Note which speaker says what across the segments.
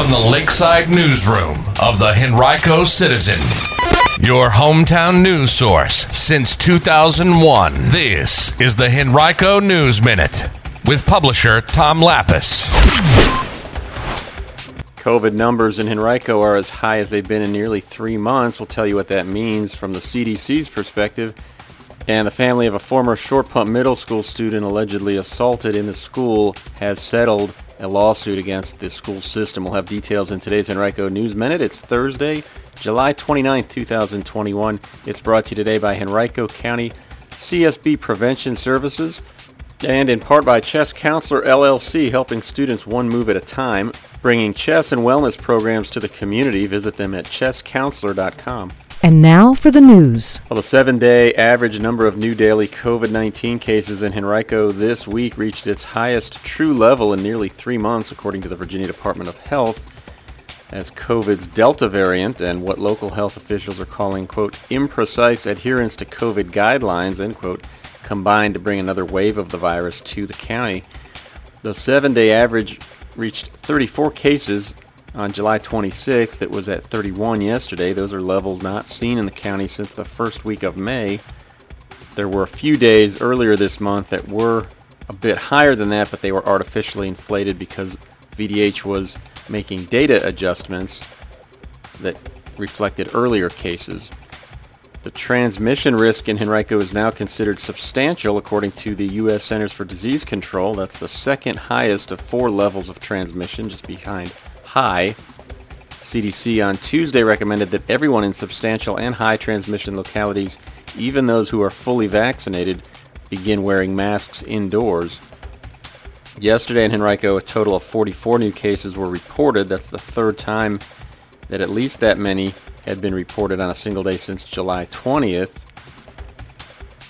Speaker 1: from the Lakeside Newsroom of the Henrico Citizen, your hometown news source since 2001. This is the Henrico News Minute with publisher Tom Lappas.
Speaker 2: COVID numbers in Henrico are as high as they've been in nearly three months. We'll tell you what that means from the CDC's perspective. And the family of a former Short Pump Middle School student allegedly assaulted in the school has settled a lawsuit against the school system. We'll have details in today's Henrico News Minute. It's Thursday, July 29, 2021. It's brought to you today by Henrico County CSB Prevention Services and in part by Chess Counselor LLC, helping students one move at a time, bringing chess and wellness programs to the community. Visit them at chesscounselor.com.
Speaker 3: And now for the news.
Speaker 2: Well, the seven-day average number of new daily COVID-19 cases in Henrico this week reached its highest true level in nearly three months, according to the Virginia Department of Health, as COVID's Delta variant and what local health officials are calling, quote, imprecise adherence to COVID guidelines, end quote, combined to bring another wave of the virus to the county. The seven-day average reached 34 cases on July 26th. It was at 31 yesterday. Those are levels not seen in the county since the first week of May. There were a few days earlier this month that were a bit higher than that, but they were artificially inflated because VDH was making data adjustments that reflected earlier cases. The transmission risk in Henrico is now considered substantial according to the U.S. Centers for Disease Control. That's the second highest of four levels of transmission, just behind high. CDC on Tuesday recommended that everyone in substantial and high transmission localities, even those who are fully vaccinated, begin wearing masks indoors. Yesterday in Henrico, a total of 44 new cases were reported. That's the third time that at least that many had been reported on a single day since July 20th.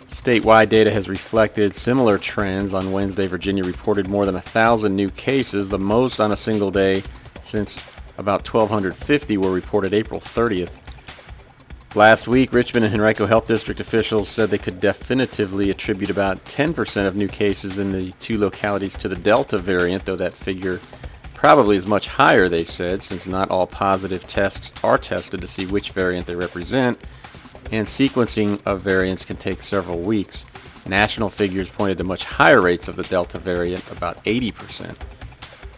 Speaker 2: Statewide data has reflected similar trends. On Wednesday, Virginia reported more than 1,000 new cases, the most on a single day since about 1,250 were reported April 30th. Last week, Richmond and Henrico Health District officials said they could definitively attribute about 10% of new cases in the two localities to the Delta variant, though that figure probably is much higher, they said, since not all positive tests are tested to see which variant they represent, and sequencing of variants can take several weeks. National figures pointed to much higher rates of the Delta variant, about 80%.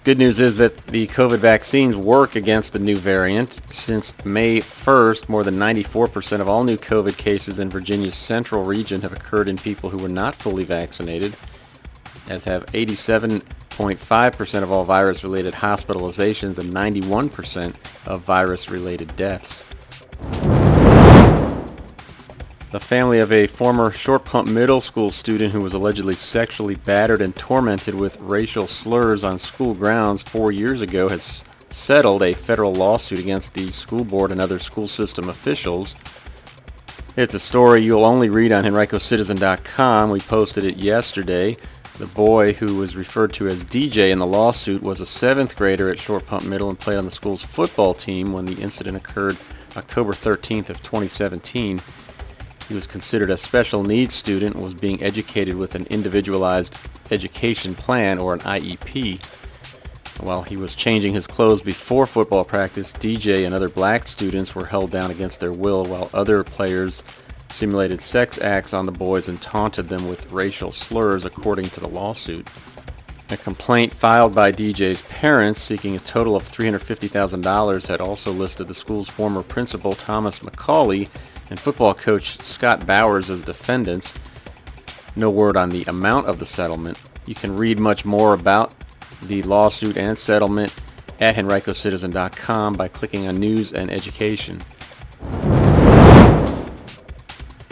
Speaker 2: Good news is that the COVID vaccines work against the new variant. Since May 1st, more than 94% of all new COVID cases in Virginia's central region have occurred in people who were not fully vaccinated, as have 87.5% of all virus-related hospitalizations and 91% of virus-related deaths. The family of a former Short Pump Middle School student who was allegedly sexually battered and tormented with racial slurs on school grounds four years ago has settled a federal lawsuit against the school board and other school system officials. It's a story you'll only read on HenricoCitizen.com. We posted it yesterday. The boy who was referred to as DJ in the lawsuit was a seventh grader at Short Pump Middle and played on the school's football team when the incident occurred October 13th of 2017. He was considered a special needs student and was being educated with an individualized education plan or an IEP. While he was changing his clothes before football practice, DJ and other black students were held down against their will while other players simulated sex acts on the boys and taunted them with racial slurs according to the lawsuit. A complaint filed by DJ's parents seeking a total of $350,000 had also listed the school's former principal Thomas McCauley and football coach Scott Bowers as defendants. No word on the amount of the settlement. You can read much more about the lawsuit and settlement at henricocitizen.com by clicking on News and Education.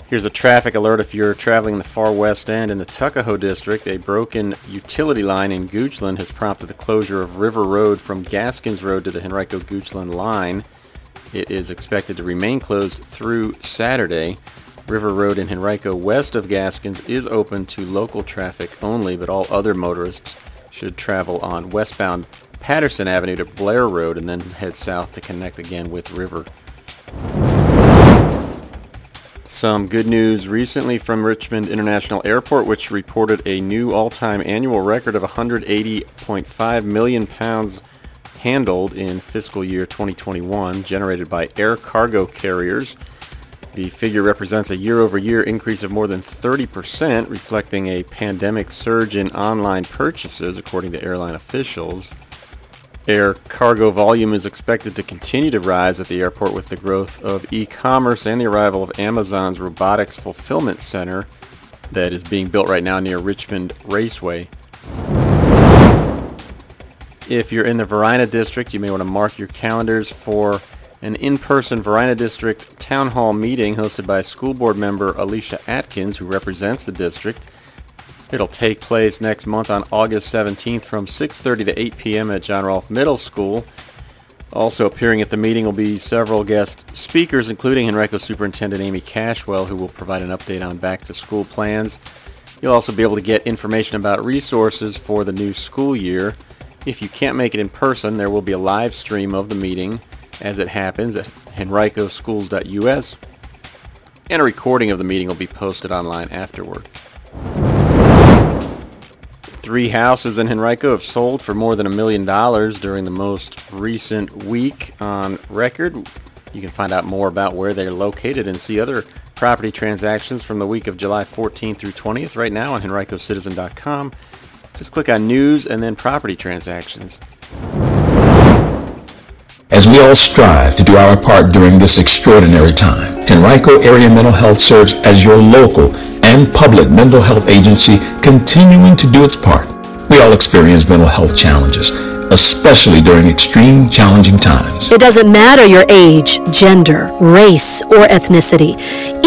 Speaker 2: Here's a traffic alert if you're traveling in the far west end in the Tuckahoe district. A broken utility line in Goochland has prompted the closure of River Road from Gaskins Road to the Henrico Goochland line. It is expected to remain closed through Saturday. River Road in Henrico west of Gaskins is open to local traffic only, but all other motorists should travel on westbound Patterson Avenue to Blair Road and then head south to connect again with River. Some good news recently from Richmond International Airport, which reported a new all-time annual record of 180.5 million pounds handled in fiscal year 2021 generated by air cargo carriers. The figure represents a year-over-year increase of more than 30%, reflecting a pandemic surge in online purchases, according to airline officials. Air cargo volume is expected to continue to rise at the airport with the growth of e-commerce and the arrival of Amazon's robotics fulfillment center that is being built right now near Richmond Raceway. If you're in the Varina district, you may want to mark your calendars for an in-person Varina District Town Hall meeting hosted by school board member Alicia Atkins, who represents the district. It'll take place next month on August 17th from 6.30 to 8 p.m. at John Rolfe Middle School. Also appearing at the meeting will be several guest speakers, including Henrico Superintendent Amy Cashwell, who will provide an update on back-to-school plans. You'll also be able to get information about resources for the new school year. If you can't make it in person, there will be a live stream of the meeting as it happens at henricoschools.us, and a recording of the meeting will be posted online afterward. Three houses in Henrico have sold for more than a million dollars during the most recent week on record. You can find out more about where they're located and see other property transactions from the week of July 14th through 20th right now on henricocitizen.com. Just click on News and then Property Transactions.
Speaker 4: As we all strive to do our part during this extraordinary time, Henrico Area Mental Health serves as your local and public mental health agency continuing to do its part. We all experience mental health challenges, especially during extreme challenging times.
Speaker 5: It doesn't matter your age, gender, race, or ethnicity.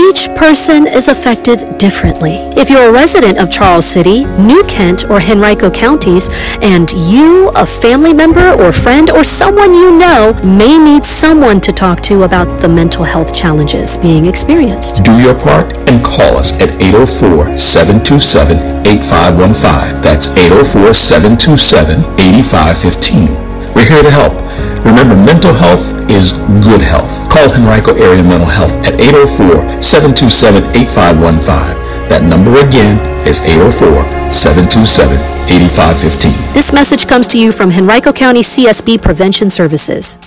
Speaker 5: Each person is affected differently. If you're a resident of Charles City, New Kent, or Henrico counties, and you, a family member or friend, or someone you know may need someone to talk to about the mental health challenges being experienced.
Speaker 4: Do your part and call us at 804-727-8515. That's 804-727-8515. We're here to help. Remember, mental health is good health. Call Henrico Area Mental Health at 804-727-8515. That number again is 804-727-8515.
Speaker 5: This message comes to you from Henrico County CSB Prevention Services.